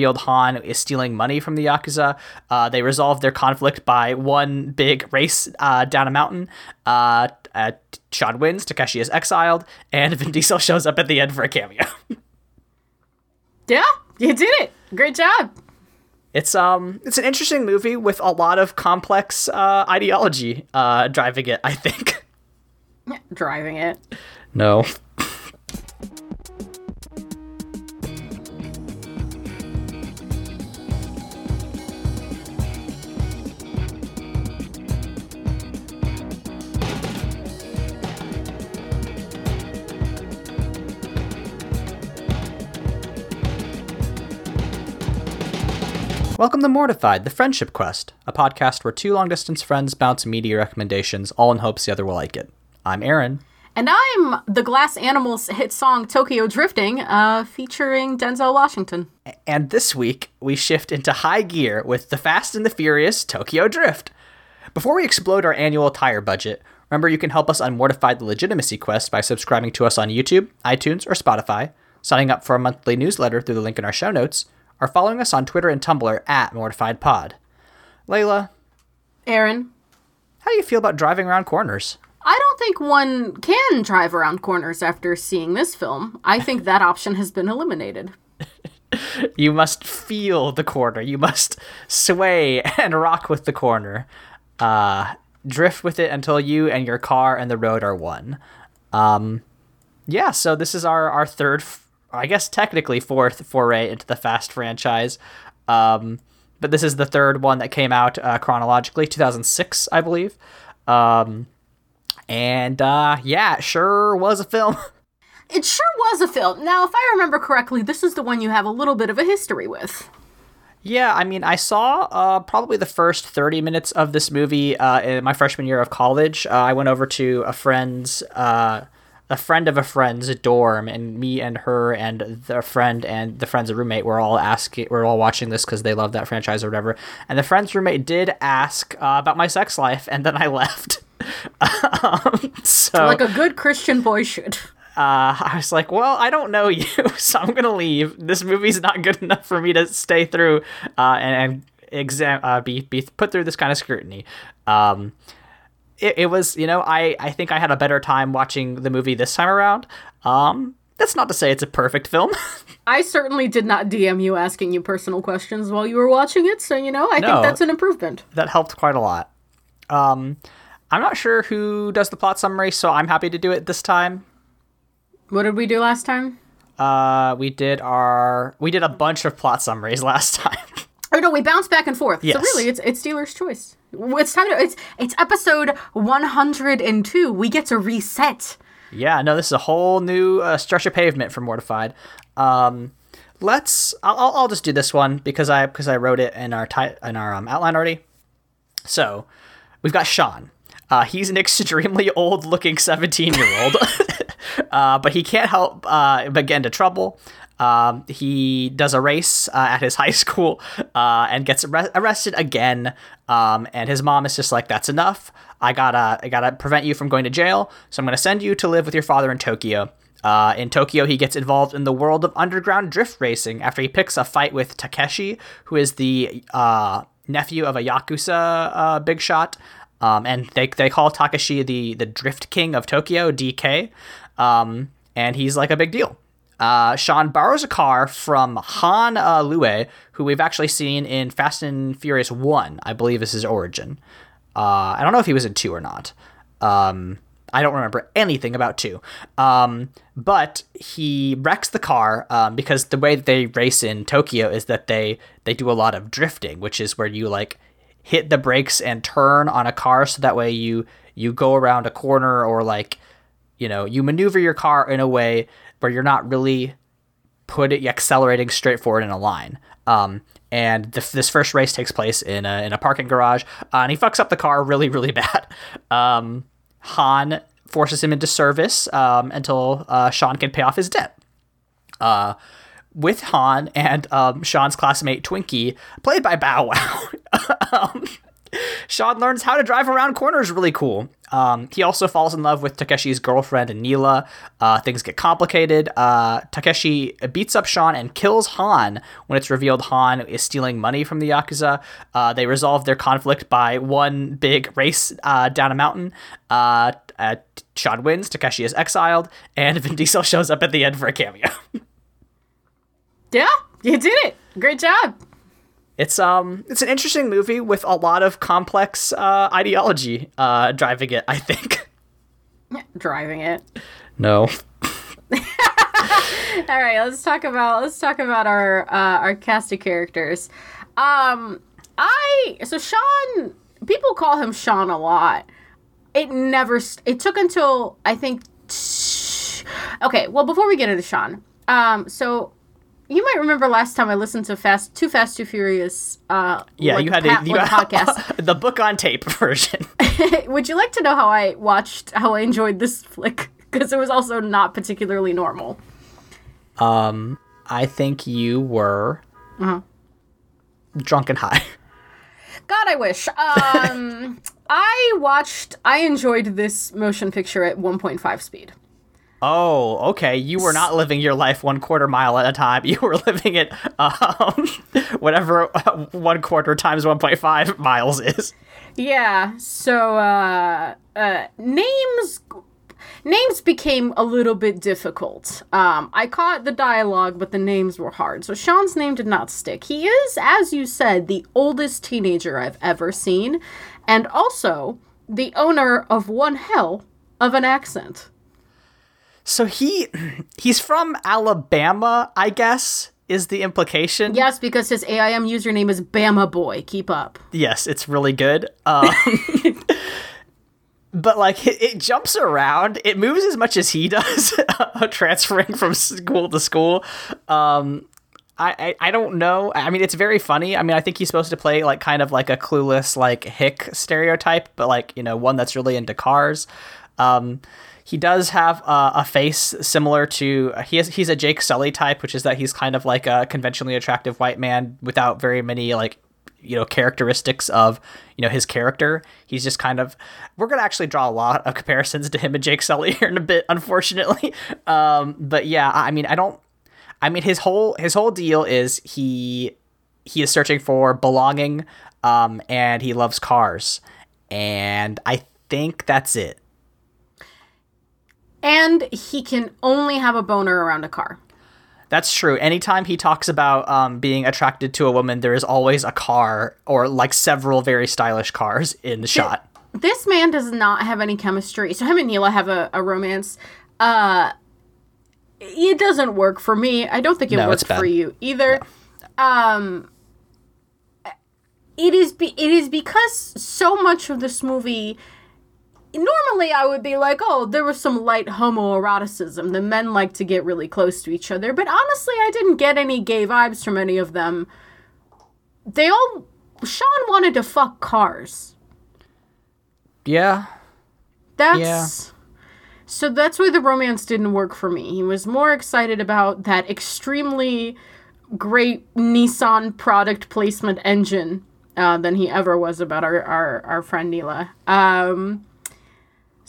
revealed Han is stealing money from the Yakuza. Uh, they resolve their conflict by one big race uh, down a mountain. Uh, uh, Sean wins, Takeshi is exiled, and Vin Diesel shows up at the end for a cameo. yeah, you did it. Great job. It's um it's an interesting movie with a lot of complex uh, ideology uh, driving it. I think. Driving it. No. Welcome to Mortified, the Friendship Quest, a podcast where two long distance friends bounce media recommendations, all in hopes the other will like it. I'm Aaron. And I'm the Glass Animals hit song Tokyo Drifting, uh, featuring Denzel Washington. And this week, we shift into high gear with The Fast and the Furious Tokyo Drift. Before we explode our annual tire budget, remember you can help us on Mortified the Legitimacy Quest by subscribing to us on YouTube, iTunes, or Spotify, signing up for a monthly newsletter through the link in our show notes, or following us on Twitter and Tumblr at MortifiedPod. Layla. Aaron. How do you feel about driving around corners? I don't think one can drive around corners after seeing this film. I think that option has been eliminated. you must feel the corner. You must sway and rock with the corner. Uh, drift with it until you and your car and the road are one. Um, yeah, so this is our, our third I guess technically fourth foray into the Fast franchise. Um, but this is the third one that came out uh, chronologically, 2006, I believe. Um, and uh, yeah, it sure was a film. It sure was a film. Now, if I remember correctly, this is the one you have a little bit of a history with. Yeah, I mean, I saw uh, probably the first 30 minutes of this movie uh, in my freshman year of college. Uh, I went over to a friend's uh, a friend of a friend's dorm, and me and her and the friend and the friend's roommate were all asking, we're all watching this because they love that franchise or whatever. And the friend's roommate did ask uh, about my sex life, and then I left. um, so like a good Christian boy should. Uh, I was like, well, I don't know you, so I'm gonna leave. This movie's not good enough for me to stay through uh, and, and exam uh, be be put through this kind of scrutiny. Um, it, it was, you know, I, I think I had a better time watching the movie this time around. Um, that's not to say it's a perfect film. I certainly did not DM you asking you personal questions while you were watching it, so you know, I no, think that's an improvement. That helped quite a lot. Um, I'm not sure who does the plot summary, so I'm happy to do it this time. What did we do last time? Uh, we did our we did a bunch of plot summaries last time. Oh no, we bounced back and forth. Yes. So really, it's it's dealer's choice. It's time to it's it's episode one hundred and two. We get to reset. Yeah, no, this is a whole new uh, stretch of pavement for Mortified. Um, let's. I'll, I'll just do this one because I because I wrote it in our ti- in our um, outline already. So, we've got Sean. Uh, he's an extremely old looking 17 year old, uh, but he can't help uh, but get into trouble. Um, he does a race uh, at his high school uh, and gets ar- arrested again. Um, and his mom is just like, "That's enough. I gotta, I gotta prevent you from going to jail. So I'm gonna send you to live with your father in Tokyo." Uh, in Tokyo, he gets involved in the world of underground drift racing after he picks a fight with Takeshi, who is the uh, nephew of a yakuza uh, big shot. Um, and they, they call Takeshi the the Drift King of Tokyo, DK. Um, and he's like a big deal. Uh, Sean borrows a car from Han uh, Lue, who we've actually seen in Fast and Furious 1, I believe is his origin. Uh, I don't know if he was in 2 or not. Um, I don't remember anything about 2. Um, but he wrecks the car um, because the way that they race in Tokyo is that they, they do a lot of drifting, which is where you like hit the brakes and turn on a car so that way you you go around a corner or like you know you maneuver your car in a way where you're not really put accelerating straight forward in a line. Um, and the, this first race takes place in a, in a parking garage, uh, and he fucks up the car really, really bad. Um, Han forces him into service um, until uh, Sean can pay off his debt. Uh, with Han and um, Sean's classmate Twinkie, played by Bow Wow. um, Sean learns how to drive around corners really cool. Um, he also falls in love with Takeshi's girlfriend, Neela. Uh, things get complicated. Uh, Takeshi beats up Sean and kills Han when it's revealed Han is stealing money from the Yakuza. Uh, they resolve their conflict by one big race uh, down a mountain. Uh, uh, Sean wins, Takeshi is exiled, and Vin Diesel shows up at the end for a cameo. yeah, you did it. Great job. It's um it's an interesting movie with a lot of complex uh, ideology uh, driving it. I think. driving it. No. All right, let's talk about let's talk about our uh, our cast of characters. Um, I so Sean. People call him Sean a lot. It never. It took until I think. Okay, well, before we get into Sean, um, so you might remember last time I listened to Fast Too Fast Too Furious. Uh, yeah, you had a, you podcast, the book on tape version. Would you like to know how I watched how I enjoyed this flick? Because it was also not particularly normal. Um, I think you were uh-huh. drunk and high. God, I wish. Um, I watched. I enjoyed this motion picture at 1.5 speed. Oh, okay. You were not living your life one quarter mile at a time. You were living it um, whatever uh, one quarter times 1.5 miles is. Yeah. So uh, uh, names names became a little bit difficult. Um, I caught the dialogue, but the names were hard. So Sean's name did not stick. He is, as you said, the oldest teenager I've ever seen, and also the owner of one hell of an accent. So he he's from Alabama, I guess, is the implication. Yes, because his AIM username is Bama Boy. Keep up. Yes, it's really good. Um, but like it, it, jumps around. It moves as much as he does, transferring from school to school. Um, I, I, I don't know. I mean, it's very funny. I mean, I think he's supposed to play like kind of like a clueless like hick stereotype, but like you know one that's really into cars. Um, he does have a face similar to he has, he's a Jake Sully type, which is that he's kind of like a conventionally attractive white man without very many like you know characteristics of you know his character. He's just kind of we're gonna actually draw a lot of comparisons to him and Jake Sully here in a bit, unfortunately. Um, but yeah, I mean, I don't. I mean, his whole his whole deal is he he is searching for belonging, um, and he loves cars, and I think that's it. And he can only have a boner around a car. That's true. Anytime he talks about um, being attracted to a woman, there is always a car or like several very stylish cars in the shot. This man does not have any chemistry. So him and Neela have a, a romance. Uh, it doesn't work for me. I don't think it no, works for you either. No. Um, it is be- it is because so much of this movie normally I would be like, oh, there was some light homoeroticism. The men like to get really close to each other. But honestly, I didn't get any gay vibes from any of them. They all. Sean wanted to fuck cars. Yeah. That's. Yeah. So that's why the romance didn't work for me. He was more excited about that extremely great Nissan product placement engine uh, than he ever was about our, our, our friend Neela. Um,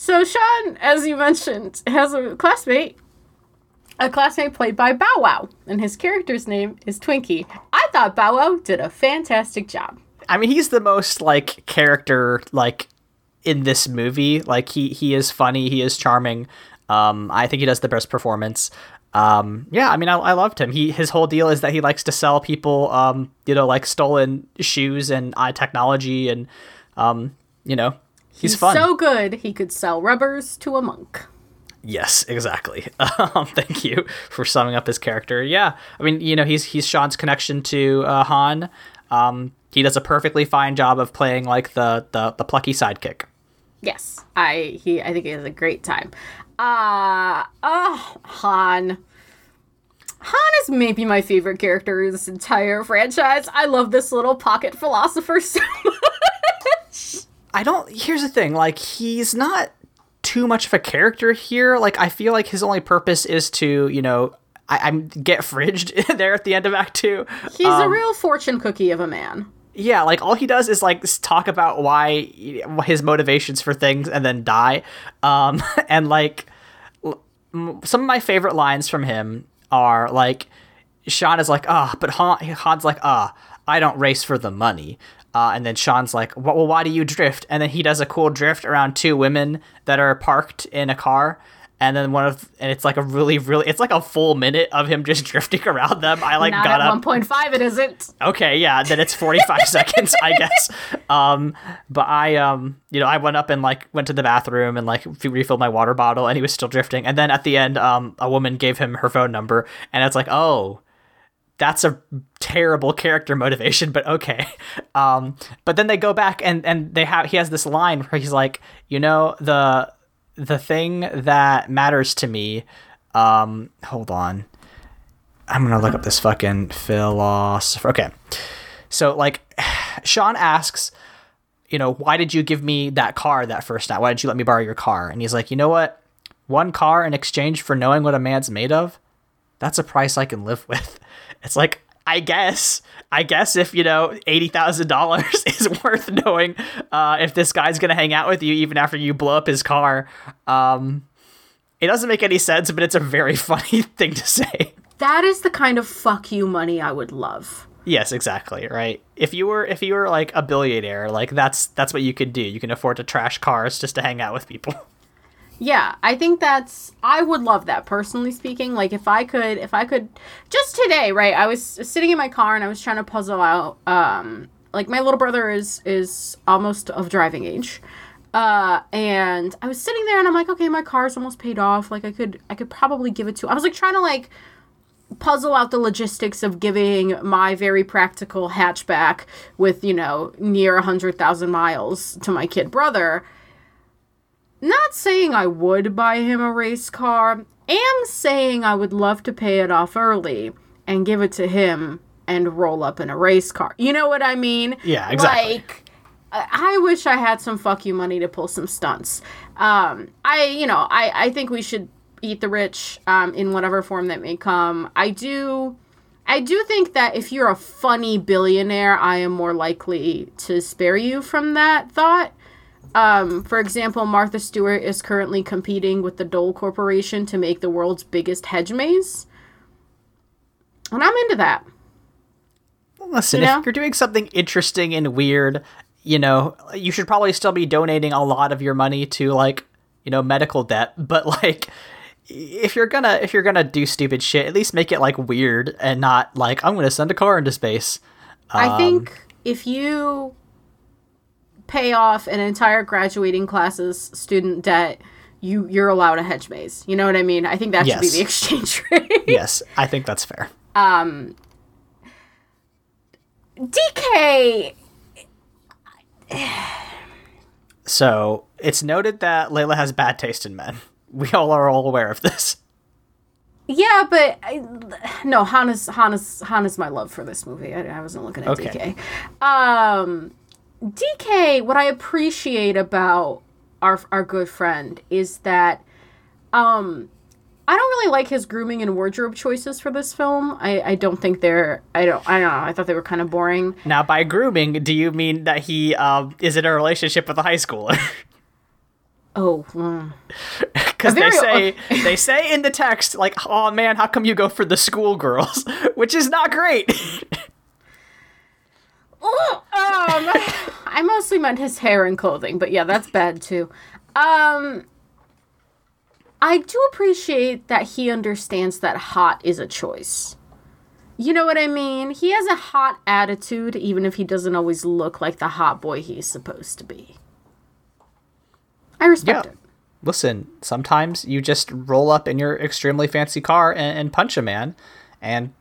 so Sean, as you mentioned, has a classmate, a classmate played by Bow Wow, and his character's name is Twinkie. I thought Bow Wow did a fantastic job. I mean, he's the most like character like in this movie. Like he he is funny, he is charming. Um, I think he does the best performance. Um, yeah, I mean, I, I loved him. He his whole deal is that he likes to sell people, um, you know, like stolen shoes and eye technology, and um, you know, He's, He's fun. so good he could sell rubbers to a monk. Yes, exactly. Um, thank you for summing up his character. Yeah, I mean, you know, he's he's Sean's connection to uh, Han. Um, he does a perfectly fine job of playing like the the, the plucky sidekick. Yes, I he I think he has a great time. Uh oh, Han. Han is maybe my favorite character in this entire franchise. I love this little pocket philosopher so much. I don't. Here's the thing. Like he's not too much of a character here. Like I feel like his only purpose is to you know I, am get fridged there at the end of Act Two. He's um, a real fortune cookie of a man. Yeah, like all he does is like talk about why his motivations for things and then die. Um, and like some of my favorite lines from him are like Sean is like, ah, but Han, Han's like, ah, I don't race for the money. Uh, and then Sean's like, well, why do you drift? And then he does a cool drift around two women that are parked in a car. And then one of and it's like a really really it's like a full minute of him just drifting around them. I like Not got at 1.5 it isn't. Okay yeah then it's 45 seconds i guess. Um but i um you know i went up and like went to the bathroom and like refilled my water bottle and he was still drifting. And then at the end um a woman gave him her phone number and it's like oh that's a terrible character motivation, but okay. Um, but then they go back and and they have he has this line where he's like, you know, the the thing that matters to me. Um, hold on. I'm gonna look up this fucking philosopher. Okay, so like, Sean asks, you know, why did you give me that car that first night? Why did you let me borrow your car? And he's like, you know what? One car in exchange for knowing what a man's made of. That's a price I can live with. It's like I guess, I guess if you know eighty thousand dollars is worth knowing uh, if this guy's gonna hang out with you even after you blow up his car, um, it doesn't make any sense, but it's a very funny thing to say. That is the kind of fuck you money I would love. Yes, exactly. Right. If you were if you were like a billionaire, like that's that's what you could do. You can afford to trash cars just to hang out with people. Yeah, I think that's I would love that personally speaking. Like if I could if I could just today, right? I was sitting in my car and I was trying to puzzle out um like my little brother is is almost of driving age. Uh and I was sitting there and I'm like, okay, my car's almost paid off. Like I could I could probably give it to I was like trying to like puzzle out the logistics of giving my very practical hatchback with, you know, near a hundred thousand miles to my kid brother not saying I would buy him a race car, am saying I would love to pay it off early and give it to him and roll up in a race car. You know what I mean? Yeah, exactly. Like, I wish I had some fuck you money to pull some stunts. Um, I, you know, I, I think we should eat the rich um, in whatever form that may come. I do. I do think that if you're a funny billionaire, I am more likely to spare you from that thought. Um, for example, Martha Stewart is currently competing with the Dole Corporation to make the world's biggest hedge maze. And I'm into that. Listen, you know? if you're doing something interesting and weird, you know, you should probably still be donating a lot of your money to like, you know, medical debt, but like if you're gonna if you're gonna do stupid shit, at least make it like weird and not like I'm gonna send a car into space. Um, I think if you pay off an entire graduating class's student debt, you you're allowed a hedge maze. You know what I mean? I think that yes. should be the exchange rate. yes, I think that's fair. Um, DK. so it's noted that Layla has bad taste in men. We all are all aware of this. Yeah, but I, no, Hannah's Hannah's Hannah's my love for this movie. I, I wasn't looking at okay. DK. Um, DK, what I appreciate about our our good friend is that um I don't really like his grooming and wardrobe choices for this film. I, I don't think they're I don't I don't know. I thought they were kind of boring. Now, by grooming, do you mean that he um, is in a relationship with a high schooler? Oh, because they say they say in the text like, "Oh man, how come you go for the schoolgirls?" Which is not great. Um, I mostly meant his hair and clothing, but yeah, that's bad too. Um, I do appreciate that he understands that hot is a choice. You know what I mean? He has a hot attitude, even if he doesn't always look like the hot boy he's supposed to be. I respect yeah. it. Listen, sometimes you just roll up in your extremely fancy car and, and punch a man, and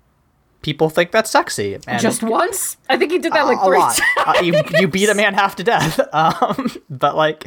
people think that's sexy. And Just once? I think he did that like three times. uh, you, you beat a man half to death. Um, but like,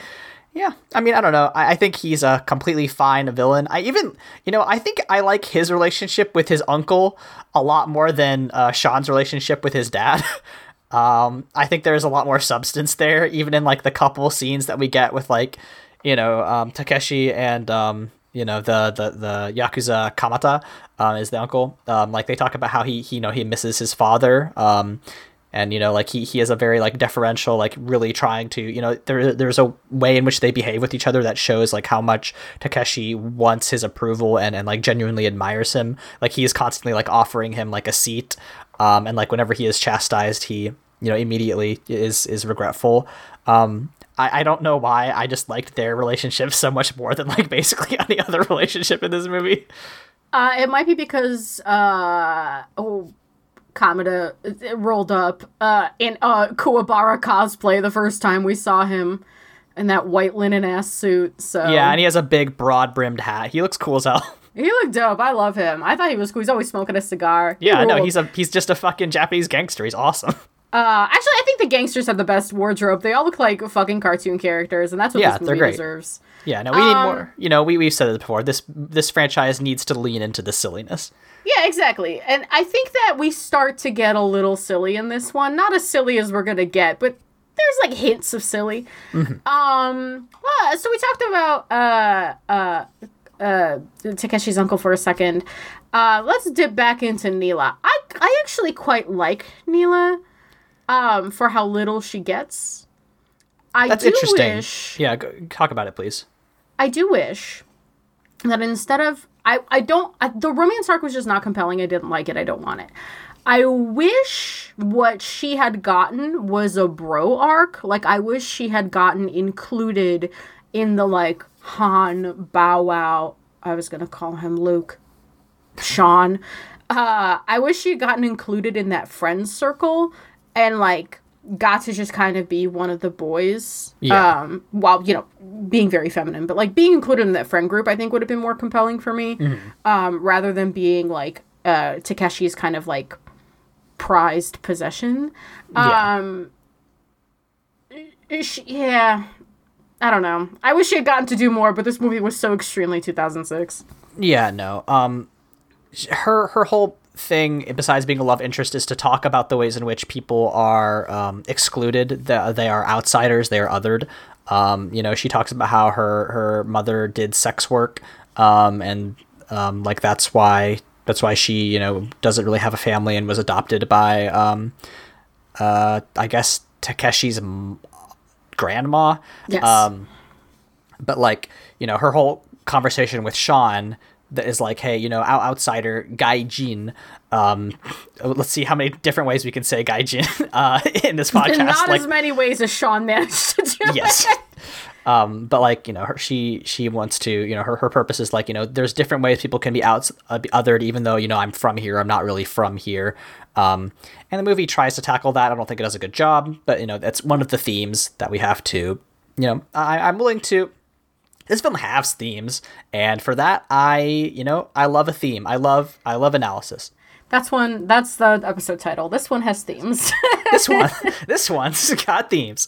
yeah, I mean, I don't know. I, I, think he's a completely fine villain. I even, you know, I think I like his relationship with his uncle a lot more than uh, Sean's relationship with his dad. um, I think there's a lot more substance there, even in like the couple scenes that we get with like, you know, um, Takeshi and um, you know the the the yakuza Kamata uh, is the uncle. Um, like they talk about how he, he you know he misses his father. Um, and you know like he, he is a very like deferential like really trying to you know there there's a way in which they behave with each other that shows like how much Takeshi wants his approval and and like genuinely admires him like he is constantly like offering him like a seat um and like whenever he is chastised he you know immediately is is regretful um I, I don't know why I just liked their relationship so much more than like basically any other relationship in this movie. Uh, it might be because uh oh Kamata rolled up uh in uh Kuwabara cosplay the first time we saw him in that white linen ass suit. So Yeah, and he has a big broad brimmed hat. He looks cool as hell. He looked dope. I love him. I thought he was cool. He's always smoking a cigar. Yeah, no, he's a he's just a fucking Japanese gangster. He's awesome. Uh, actually, I the gangsters have the best wardrobe. They all look like fucking cartoon characters, and that's what yeah, this movie deserves. Yeah, no, we um, need more. You know, we we've said it before. This this franchise needs to lean into the silliness. Yeah, exactly. And I think that we start to get a little silly in this one. Not as silly as we're gonna get, but there's like hints of silly. Mm-hmm. Um, well, so we talked about uh uh uh Takeshi's uncle for a second. Uh, let's dip back into Neela. I I actually quite like Neela um, for how little she gets. I That's interesting. Wish, yeah, go, talk about it, please. I do wish that instead of I I don't I, the romance arc was just not compelling. I didn't like it. I don't want it. I wish what she had gotten was a bro arc. Like I wish she had gotten included in the like Han Bow Wow. I was gonna call him Luke. Sean. Uh, I wish she had gotten included in that friends circle and like got to just kind of be one of the boys yeah. um while you know being very feminine but like being included in that friend group i think would have been more compelling for me mm-hmm. um rather than being like uh takeshi's kind of like prized possession yeah. um she, yeah i don't know i wish she had gotten to do more but this movie was so extremely 2006 yeah no um her her whole thing besides being a love interest is to talk about the ways in which people are um, excluded. That they are outsiders. They are othered. Um, you know she talks about how her her mother did sex work um, and um, like that's why that's why she you know doesn't really have a family and was adopted by um, uh, I guess Takeshi's m- grandma. Yes. Um, but like you know her whole conversation with Sean that is like, hey, you know, out- outsider gaijin. Um, let's see how many different ways we can say gaijin uh, in this podcast. There's Not like, as many ways as Sean managed to do. Yes. Um, but like you know, her, she she wants to you know her her purpose is like you know there's different ways people can be out uh, othered even though you know I'm from here I'm not really from here. Um, and the movie tries to tackle that. I don't think it does a good job, but you know that's one of the themes that we have to you know I, I'm willing to this film has themes and for that i you know i love a theme. I love i love analysis. That's one that's the episode title. This one has themes. This one this one's got themes.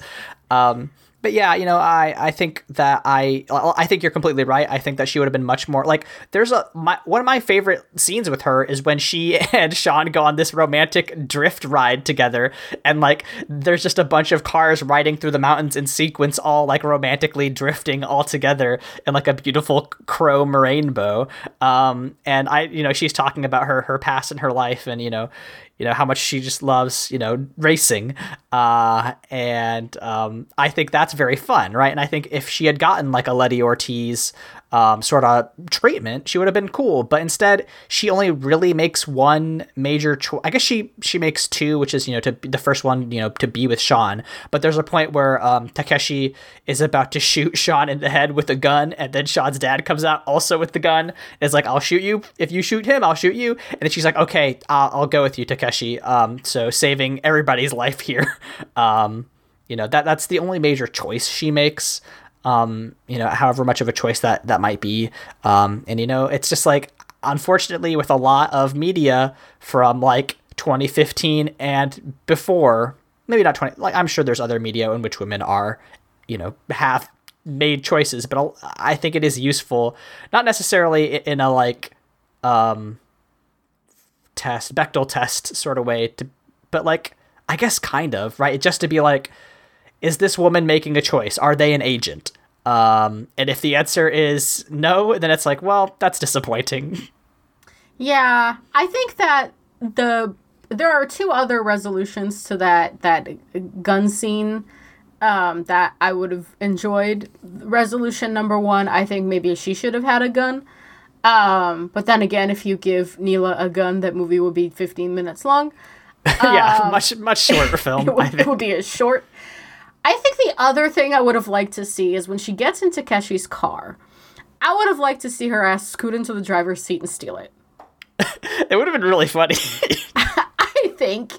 Um but yeah, you know, I I think that I I think you're completely right. I think that she would have been much more like there's a my one of my favorite scenes with her is when she and Sean go on this romantic drift ride together and like there's just a bunch of cars riding through the mountains in sequence all like romantically drifting all together in like a beautiful chrome rainbow. Um and I you know, she's talking about her her past and her life and you know, you know how much she just loves you know racing. Uh, and um, i think that's very fun right? And i think if she had gotten like a letty ortiz um, sort of treatment, she would have been cool. But instead, she only really makes one major choice. I guess she she makes two, which is you know to the first one, you know, to be with Sean. But there's a point where um, Takeshi is about to shoot Sean in the head with a gun, and then Sean's dad comes out also with the gun. Is like, "I'll shoot you if you shoot him. I'll shoot you." And then she's like, "Okay, I'll, I'll go with you, Takeshi." Um, so saving everybody's life here. Um, you know that that's the only major choice she makes um, you know, however much of a choice that that might be. Um, and you know, it's just like unfortunately with a lot of media from like 2015 and before, maybe not 20. Like I'm sure there's other media in which women are, you know, have made choices, but I think it is useful, not necessarily in a like um, test Bechdel test sort of way to, but like I guess kind of right, just to be like is this woman making a choice? Are they an agent? Um, and if the answer is no, then it's like, well, that's disappointing. Yeah, I think that the there are two other resolutions to that that gun scene um, that I would have enjoyed. Resolution number one, I think maybe she should have had a gun. Um, but then again, if you give Neela a gun, that movie would be 15 minutes long. yeah, um, much much shorter film. it, would, it would be a short. I think the other thing I would have liked to see is when she gets into Keshi's car. I would have liked to see her ass scoot into the driver's seat and steal it. it would have been really funny. I think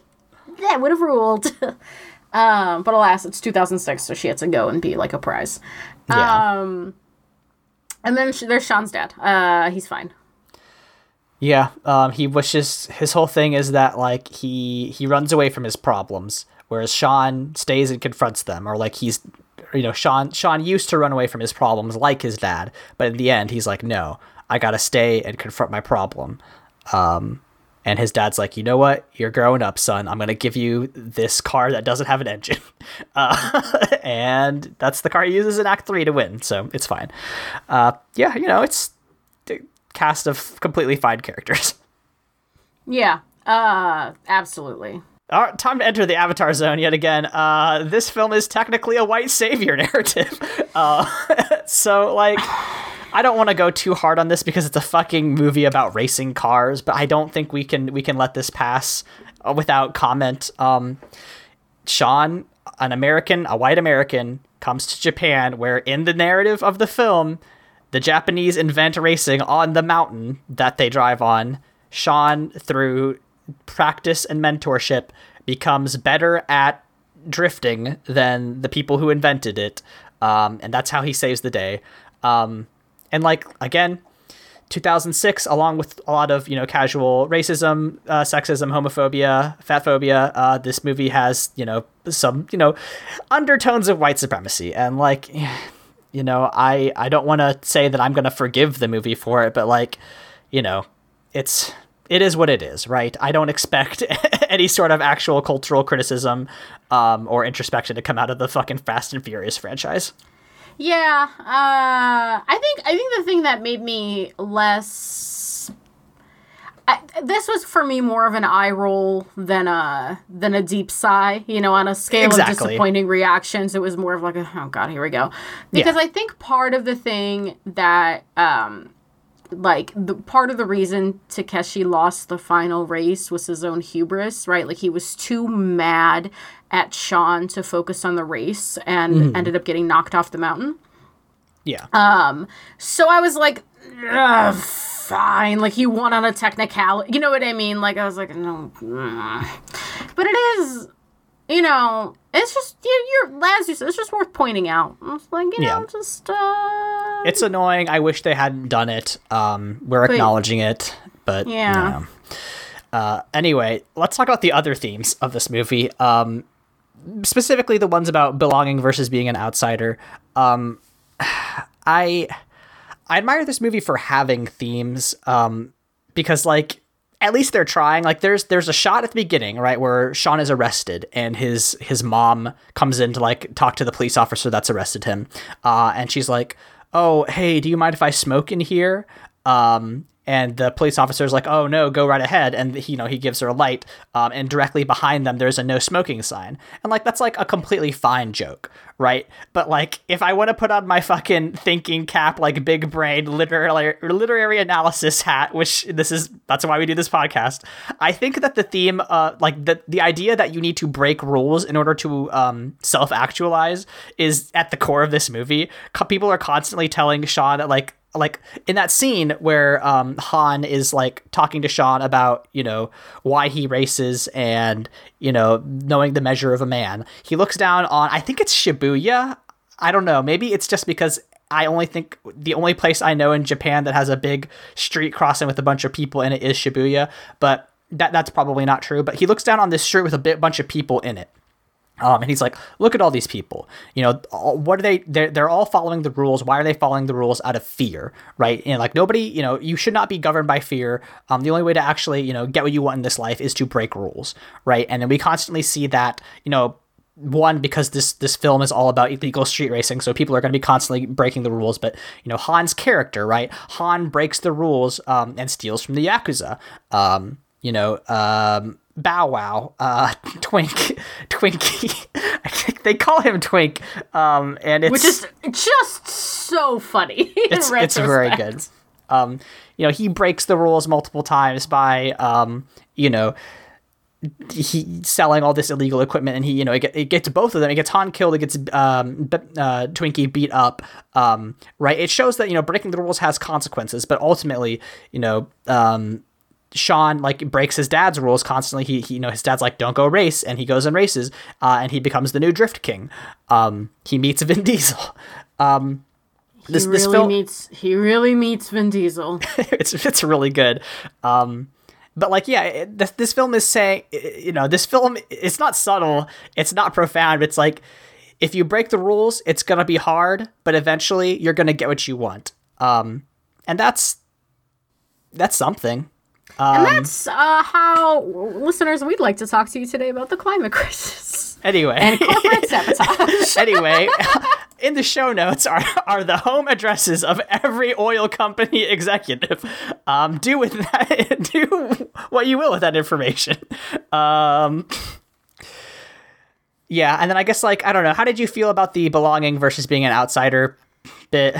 that would have ruled. um, but alas, it's 2006, so she had to go and be like a prize. Yeah. Um, and then there's Sean's dad. Uh, he's fine. Yeah, um, he wishes his whole thing is that like he he runs away from his problems, whereas Sean stays and confronts them, or like he's you know Sean Sean used to run away from his problems like his dad, but in the end he's like no, I gotta stay and confront my problem. Um, and his dad's like, you know what? You're growing up, son. I'm gonna give you this car that doesn't have an engine, uh, and that's the car he uses in Act Three to win. So it's fine. Uh, yeah, you know, it's a cast of completely fine characters. Yeah, uh, absolutely. All right, time to enter the Avatar zone yet again. Uh, this film is technically a white savior narrative. Uh, so, like. I don't want to go too hard on this because it's a fucking movie about racing cars, but I don't think we can we can let this pass uh, without comment. Um, Sean, an American, a white American, comes to Japan, where in the narrative of the film, the Japanese invent racing on the mountain that they drive on. Sean, through practice and mentorship, becomes better at drifting than the people who invented it, um, and that's how he saves the day. Um, and like again 2006 along with a lot of you know casual racism uh, sexism homophobia fatphobia uh, this movie has you know some you know undertones of white supremacy and like you know i i don't want to say that i'm gonna forgive the movie for it but like you know it's it is what it is right i don't expect any sort of actual cultural criticism um, or introspection to come out of the fucking fast and furious franchise yeah, uh, I think I think the thing that made me less. I, this was for me more of an eye roll than a than a deep sigh. You know, on a scale exactly. of disappointing reactions, it was more of like, a, oh god, here we go. Because yeah. I think part of the thing that um, like the part of the reason Takeshi lost the final race was his own hubris, right? Like he was too mad at Sean to focus on the race and mm. ended up getting knocked off the mountain. Yeah. Um so I was like fine, like he won on a technicality. You know what I mean? Like I was like no. But it is you know, it's just you, you're as you said, it's just worth pointing out. It's like you know, just uh, it's annoying. I wish they hadn't done it. Um, we're but, acknowledging it, but yeah. Know. Uh, anyway, let's talk about the other themes of this movie. Um, specifically the ones about belonging versus being an outsider. Um, I I admire this movie for having themes. Um, because like at least they're trying. Like there's there's a shot at the beginning, right, where Sean is arrested and his his mom comes in to like talk to the police officer that's arrested him. Uh, and she's like, "Oh, hey, do you mind if I smoke in here?" Um, and the police officer is like, "Oh no, go right ahead." And he, you know, he gives her a light, um, and directly behind them there's a no smoking sign, and like that's like a completely fine joke, right? But like, if I want to put on my fucking thinking cap, like big brain literary literary analysis hat, which this is that's why we do this podcast, I think that the theme, uh, like the the idea that you need to break rules in order to um, self actualize, is at the core of this movie. People are constantly telling Sean that like like in that scene where um, Han is like talking to Sean about you know why he races and you know knowing the measure of a man. He looks down on I think it's Shibuya. I don't know. Maybe it's just because I only think the only place I know in Japan that has a big street crossing with a bunch of people in it is Shibuya, but that that's probably not true. But he looks down on this street with a bit bunch of people in it. Um, and he's like, look at all these people. You know, what are they? They're, they're all following the rules. Why are they following the rules out of fear, right? And like nobody, you know, you should not be governed by fear. Um, the only way to actually, you know, get what you want in this life is to break rules, right? And then we constantly see that, you know, one because this this film is all about illegal street racing, so people are going to be constantly breaking the rules. But you know, Han's character, right? Han breaks the rules um, and steals from the yakuza. Um, you know, um, Bow Wow, uh, Twink, Twinkie. they call him Twink, um, and it's which is just so funny. it's it's very good. Um, you know, he breaks the rules multiple times by, um, you know, he selling all this illegal equipment, and he, you know, it, get, it gets both of them. It gets Han killed. It gets um, uh, Twinkie beat up. Um, right. It shows that you know breaking the rules has consequences, but ultimately, you know, um, Sean like breaks his dad's rules constantly. He, he, you know, his dad's like, "Don't go race," and he goes and races, uh, and he becomes the new Drift King. Um, he meets Vin Diesel. Um, this, he really this film meets he really meets Vin Diesel. it's it's really good. Um, but like yeah it, this, this film is saying you know this film it's not subtle it's not profound it's like if you break the rules it's gonna be hard but eventually you're gonna get what you want um and that's that's something um, and that's uh, how listeners we'd like to talk to you today about the climate crisis anyway and corporate sabotage anyway in the show notes are, are the home addresses of every oil company executive. Um, do with that, do what you will with that information. Um, yeah, and then I guess like I don't know. How did you feel about the belonging versus being an outsider bit?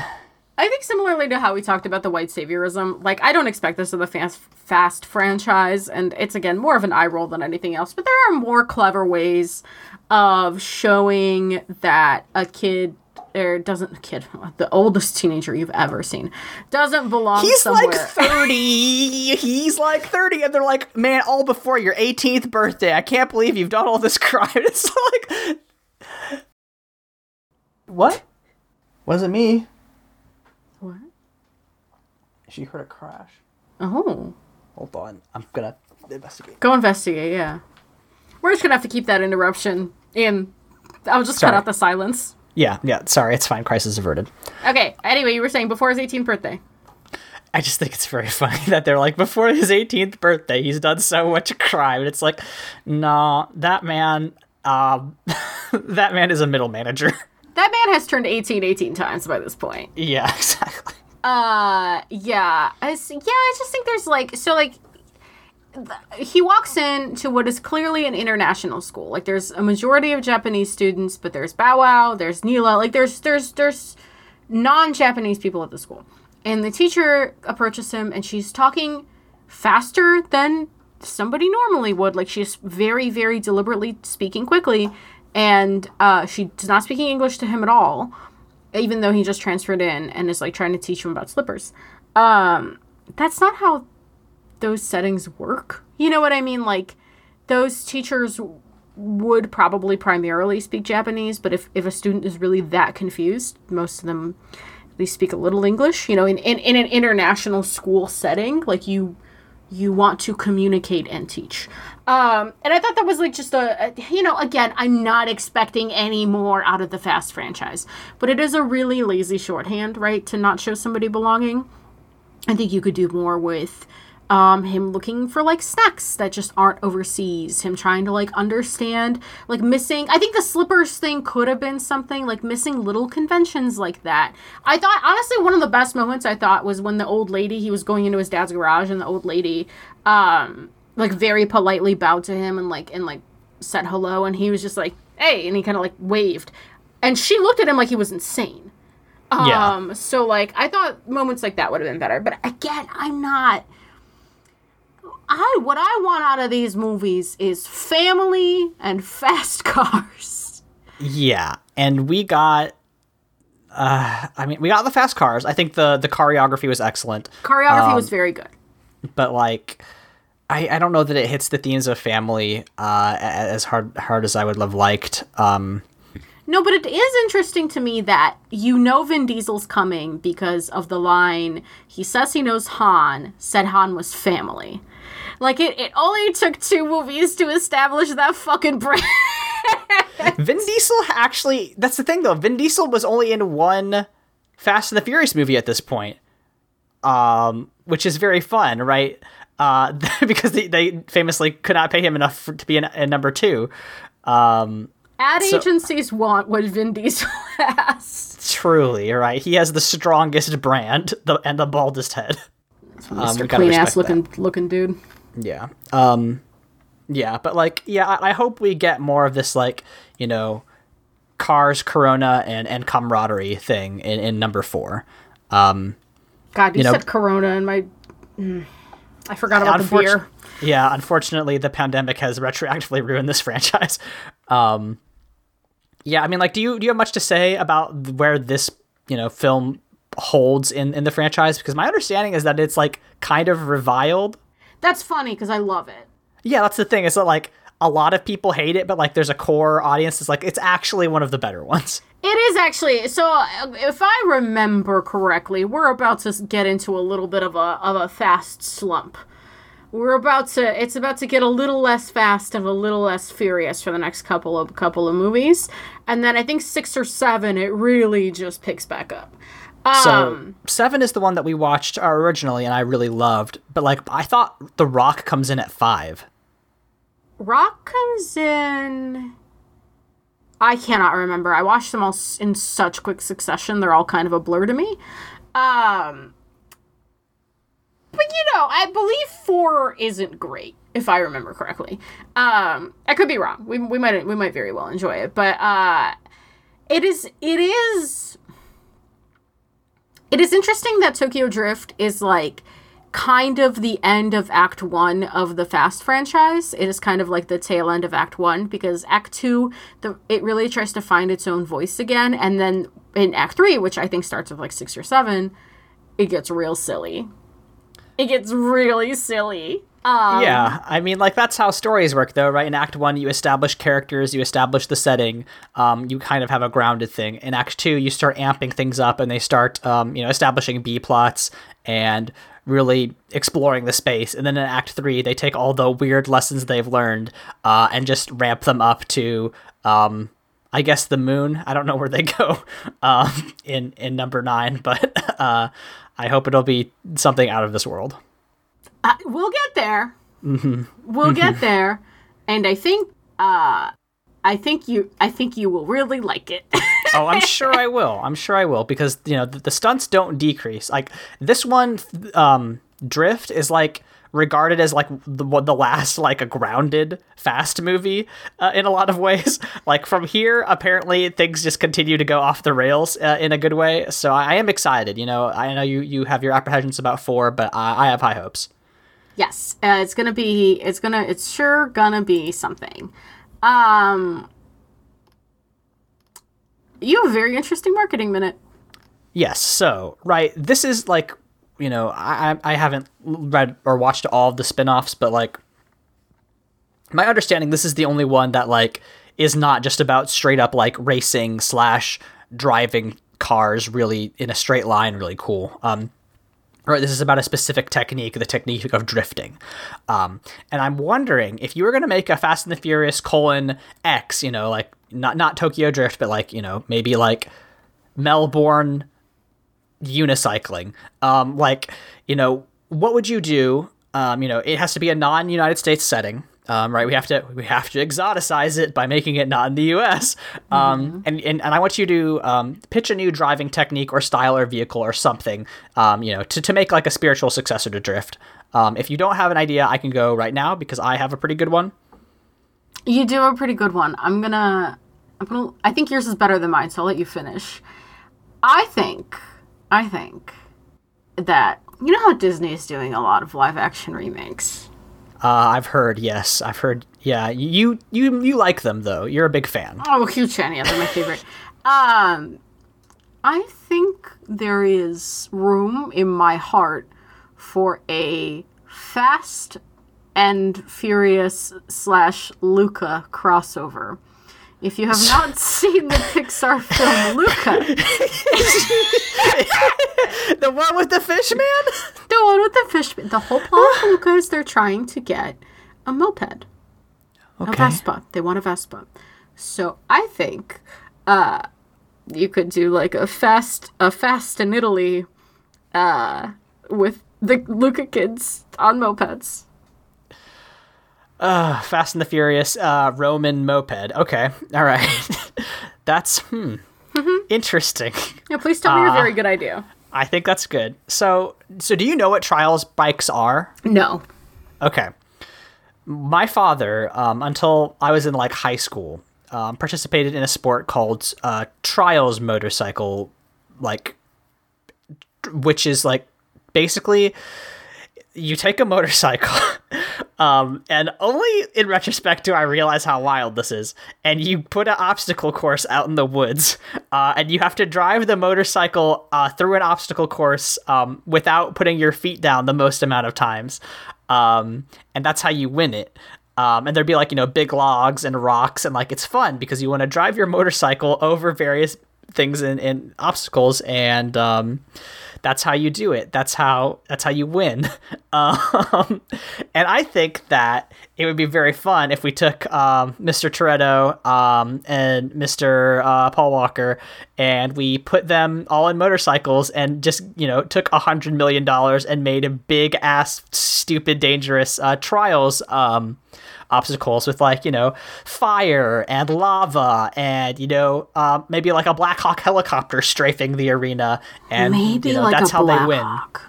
I think similarly to how we talked about the white saviorism, like I don't expect this of the fast fast franchise, and it's again more of an eye roll than anything else. But there are more clever ways of showing that a kid or doesn't kid the oldest teenager you've ever seen doesn't belong he's somewhere. like 30 he's like 30 and they're like man all before your 18th birthday i can't believe you've done all this crime it's like what wasn't me what she heard a crash oh hold on i'm gonna investigate go investigate yeah we're just gonna have to keep that interruption in i'll just Sorry. cut out the silence yeah, yeah. Sorry, it's fine. Crisis averted. Okay. Anyway, you were saying before his 18th birthday. I just think it's very funny that they're like, before his 18th birthday, he's done so much crime. And it's like, no, that man, um, that man is a middle manager. That man has turned 18 18 times by this point. Yeah, exactly. Uh, yeah. I, yeah, I just think there's like, so like, he walks in to what is clearly an international school. Like there's a majority of Japanese students, but there's Bow Wow, there's Neela, like there's there's there's non-Japanese people at the school. And the teacher approaches him and she's talking faster than somebody normally would. Like she's very, very deliberately speaking quickly. And uh, she's not speaking English to him at all, even though he just transferred in and is like trying to teach him about slippers. Um, that's not how those settings work. You know what I mean? Like those teachers would probably primarily speak Japanese, but if, if a student is really that confused, most of them at least speak a little English. You know, in, in, in an international school setting, like you you want to communicate and teach. Um, and I thought that was like just a, a, you know, again, I'm not expecting any more out of the Fast franchise, but it is a really lazy shorthand, right, to not show somebody belonging. I think you could do more with um him looking for like snacks that just aren't overseas. Him trying to like understand like missing i think the slippers thing could have been something like missing little conventions like that. I thought honestly one of the best moments i thought was when the old lady he was going into his dad's garage and the old lady um like very politely bowed to him and like and like said hello and he was just like hey and he kind of like waved. And she looked at him like he was insane. Um yeah. so like i thought moments like that would have been better. But again i'm not I what I want out of these movies is family and fast cars. Yeah, and we got uh, I mean, we got the fast cars. I think the the choreography was excellent. Choreography um, was very good. But like I, I don't know that it hits the themes of family uh, as hard hard as I would have liked. Um, no, but it is interesting to me that you know Vin Diesel's coming because of the line he says he knows Han, said Han was family. Like it, it only took two movies to establish that fucking brand. Vin Diesel actually that's the thing though. Vin Diesel was only in one Fast and the Furious movie at this point. Um, which is very fun, right? Uh, because they, they famously could not pay him enough for, to be in, in number two. Um, Ad so, agencies want what Vin Diesel has. Truly, right? He has the strongest brand the, and the baldest head. Mr. Um, Clean ass looking that. looking dude. Yeah. Um Yeah, but like, yeah, I, I hope we get more of this, like, you know, cars, Corona, and and camaraderie thing in, in number four. Um, God, you, you said Corona, and my mm, I forgot about the beer. Yeah, unfortunately, the pandemic has retroactively ruined this franchise. Um, yeah, I mean, like, do you do you have much to say about where this you know film holds in in the franchise? Because my understanding is that it's like kind of reviled. That's funny because I love it. Yeah, that's the thing. Is that like a lot of people hate it, but like there's a core audience that's like it's actually one of the better ones. It is actually. So uh, if I remember correctly, we're about to get into a little bit of a of a fast slump. We're about to it's about to get a little less fast and a little less furious for the next couple of couple of movies. And then I think 6 or 7 it really just picks back up. So um, seven is the one that we watched originally, and I really loved. But like, I thought The Rock comes in at five. Rock comes in. I cannot remember. I watched them all in such quick succession; they're all kind of a blur to me. Um, but you know, I believe four isn't great, if I remember correctly. Um, I could be wrong. We, we might we might very well enjoy it, but uh, it is it is it is interesting that Tokyo Drift is like kind of the end of Act One of the Fast franchise. It is kind of like the tail end of Act One because Act Two, the it really tries to find its own voice again, and then in Act Three, which I think starts with like six or seven, it gets real silly. It gets really silly. Um, yeah, I mean, like that's how stories work, though, right? In Act One, you establish characters, you establish the setting, um, you kind of have a grounded thing. In Act Two, you start amping things up, and they start, um, you know, establishing B plots and really exploring the space. And then in Act Three, they take all the weird lessons they've learned uh, and just ramp them up to, um, I guess, the moon. I don't know where they go um, in in number nine, but uh, I hope it'll be something out of this world. Uh, we'll get there. Mm-hmm. We'll get mm-hmm. there, and I think uh, I think you I think you will really like it. oh, I'm sure I will. I'm sure I will because you know the, the stunts don't decrease. Like this one, um, Drift is like regarded as like the the last like a grounded fast movie uh, in a lot of ways. Like from here, apparently things just continue to go off the rails uh, in a good way. So I, I, am excited. You know, I know you you have your apprehensions about four, but I, I have high hopes. Yes, uh, it's gonna be. It's gonna. It's sure gonna be something. Um, you have a very interesting marketing minute. Yes. So, right, this is like, you know, I I haven't read or watched all of the spin-offs, but like my understanding this is the only one that like is not just about straight up like racing slash driving cars really in a straight line really cool um or this is about a specific technique, the technique of drifting. Um, and I'm wondering if you were going to make a Fast and the Furious colon X, you know, like not not Tokyo Drift, but like you know maybe like Melbourne unicycling. Um, like you know what would you do? Um, you know it has to be a non-United States setting um, right? We have to we have to exoticize it by making it not in the U.S. Um, mm-hmm. and, and and I want you to um, pitch a new driving technique or style or vehicle or something, um, you know, to, to make like a spiritual successor to Drift. Um, if you don't have an idea, I can go right now because I have a pretty good one. You do a pretty good one. I'm gonna, I'm gonna. I think yours is better than mine, so I'll let you finish. I think, I think that you know how Disney is doing a lot of live action remakes uh, I've heard, yes, I've heard. Yeah, you you you like them though. You're a big fan. Oh, huge fan. Yeah, they're my favorite. um, I think there is room in my heart for a fast and furious slash Luca crossover. If you have not seen the Pixar film Luca, the one with the fish man, the one with the fish. The whole plot of Luca is they're trying to get a moped, okay. a Vespa. They want a Vespa. So I think uh, you could do like a fast, a fast in Italy, uh, with the Luca kids on mopeds. Uh, Fast and the Furious, uh, Roman moped. Okay, all right. that's hmm, mm-hmm. interesting. Yeah, please tell me uh, your very good idea. I think that's good. So, so do you know what trials bikes are? No. Okay. my father, um, until I was in like high school, um, participated in a sport called uh, trials motorcycle, like, which is like basically you take a motorcycle, um, and only in retrospect do I realize how wild this is. And you put an obstacle course out in the woods, uh, and you have to drive the motorcycle uh, through an obstacle course um, without putting your feet down the most amount of times. Um, and that's how you win it. Um, and there'd be like, you know, big logs and rocks, and like it's fun because you want to drive your motorcycle over various things and, obstacles and um, that's how you do it. That's how that's how you win. Um, and I think that it would be very fun if we took um, Mr. Toretto um, and Mr. Uh, Paul Walker and we put them all in motorcycles and just you know took a hundred million dollars and made a big ass stupid dangerous uh, trials um, obstacles with like you know fire and lava and you know uh, maybe like a Black Hawk helicopter strafing the arena and maybe you know, like that's how Black they win. Hawk.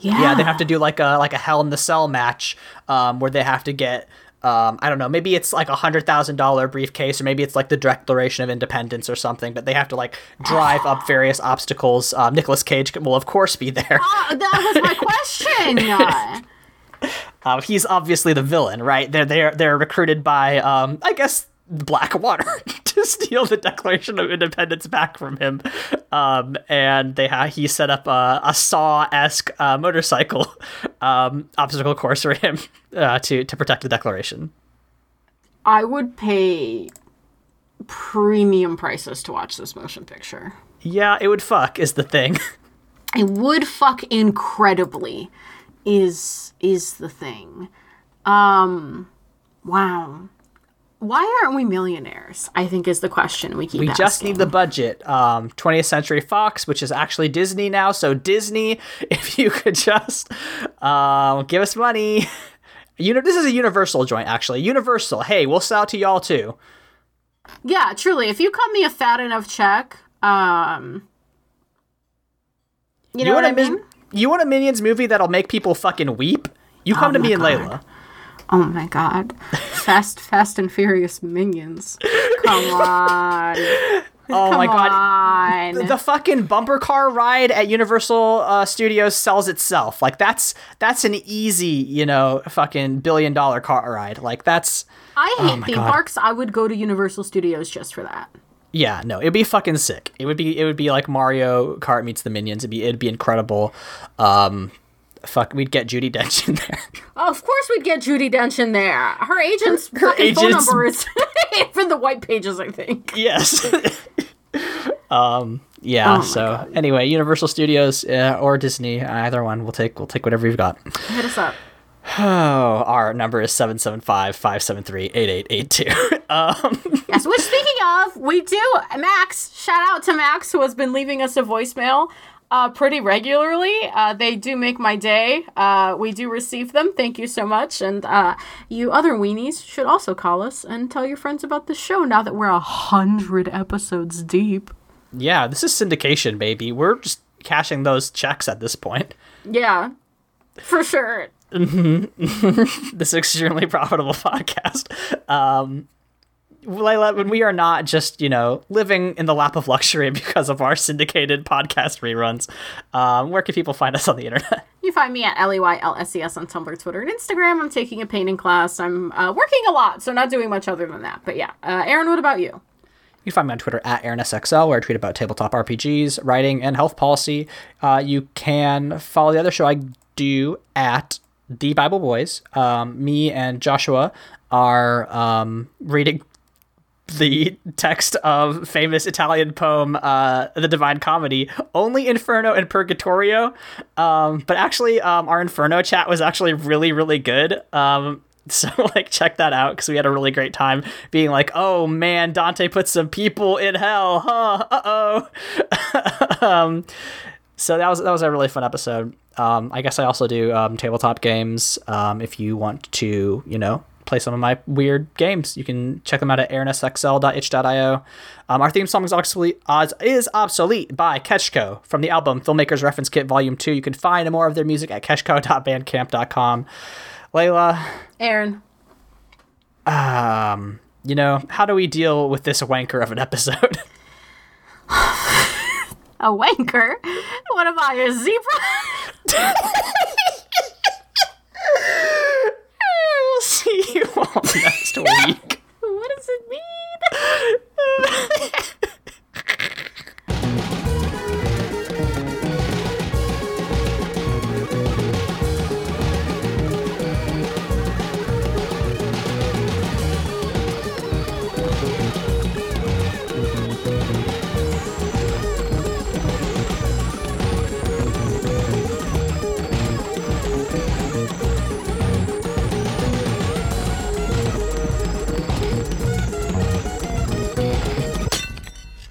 Yeah. yeah, they have to do like a like a Hell in the Cell match um, where they have to get um, I don't know, maybe it's like a hundred thousand dollar briefcase, or maybe it's like the Declaration of Independence or something. But they have to like drive up various obstacles. Um, Nicolas Cage will of course be there. Oh, that was my question. Uh, he's obviously the villain, right? They're they're they're recruited by, um, I guess, Blackwater to steal the Declaration of Independence back from him, um, and they ha- he set up a, a Saw esque uh, motorcycle um, obstacle course for him uh, to to protect the Declaration. I would pay premium prices to watch this motion picture. Yeah, it would fuck is the thing. It would fuck incredibly is is the thing. Um wow. Why aren't we millionaires? I think is the question we keep. Asking. We asking. just need the budget. Um, 20th Century Fox, which is actually Disney now. So Disney, if you could just uh, give us money. You know, this is a Universal joint, actually. Universal. Hey, we'll sell to y'all too. Yeah, truly. If you cut me a fat enough check, um, you know you what I mean you want a Minions movie that'll make people fucking weep? You come oh to me and Layla. Oh my God. Fast, Fast and Furious Minions. Come on. Oh Come my god. The, the, fucking bumper car ride at Universal uh, Studios sells itself. Like that's that's an easy, you know, fucking billion dollar car ride. Like that's I hate oh theme god. parks. I would go to Universal Studios just for that. Yeah, no, it'd be fucking sick. It would be it would be like Mario Kart meets the Minions. It'd be it'd be incredible. Um, fuck, we'd get Judi Dench in there. Oh, of course, we'd get Judi Dench in there. Her agent's her, her agent's... phone number is for the white pages, I think. Yes. um. Yeah. Oh so God. anyway, Universal Studios uh, or Disney, either one. We'll take we'll take whatever you've got. Hit us up. Oh, our number is 775-573-8882. um. Yes, which we do Max, shout out to Max who has been leaving us a voicemail uh, pretty regularly. Uh, they do make my day. Uh, we do receive them. Thank you so much. And uh, you other weenies should also call us and tell your friends about the show now that we're a hundred episodes deep. Yeah, this is syndication, baby. We're just cashing those checks at this point. Yeah, for sure. Mm-hmm. this extremely profitable podcast. Um, Layla, when we are not just, you know, living in the lap of luxury because of our syndicated podcast reruns, um, where can people find us on the internet? You find me at L-E-Y-L-S-E-S on Tumblr, Twitter, and Instagram. I'm taking a painting class. I'm uh, working a lot, so not doing much other than that. But yeah. Uh, Aaron, what about you? You can find me on Twitter at AaronSXL, where I tweet about tabletop RPGs, writing, and health policy. Uh, you can follow the other show I do at the Bible Boys. Um, me and Joshua are um, reading the text of famous Italian poem, uh, The Divine Comedy, only Inferno and Purgatorio. Um, but actually, um, our Inferno chat was actually really, really good. Um, so like check that out because we had a really great time being like, oh man, Dante put some people in hell, huh? Uh oh. so that was that was a really fun episode. Um, I guess I also do um, tabletop games. If you want to, you know, play some of my weird games, you can check them out at aaronsxl.itch.io. Um, our theme song is obsolete, is obsolete by Ketchko from the album Filmmakers Reference Kit Volume 2. You can find more of their music at ketchko.bandcamp.com. Layla. Aaron. um, you know, how do we deal with this wanker of an episode? a wanker? What am I, a zebra? see you all next week. what does it mean?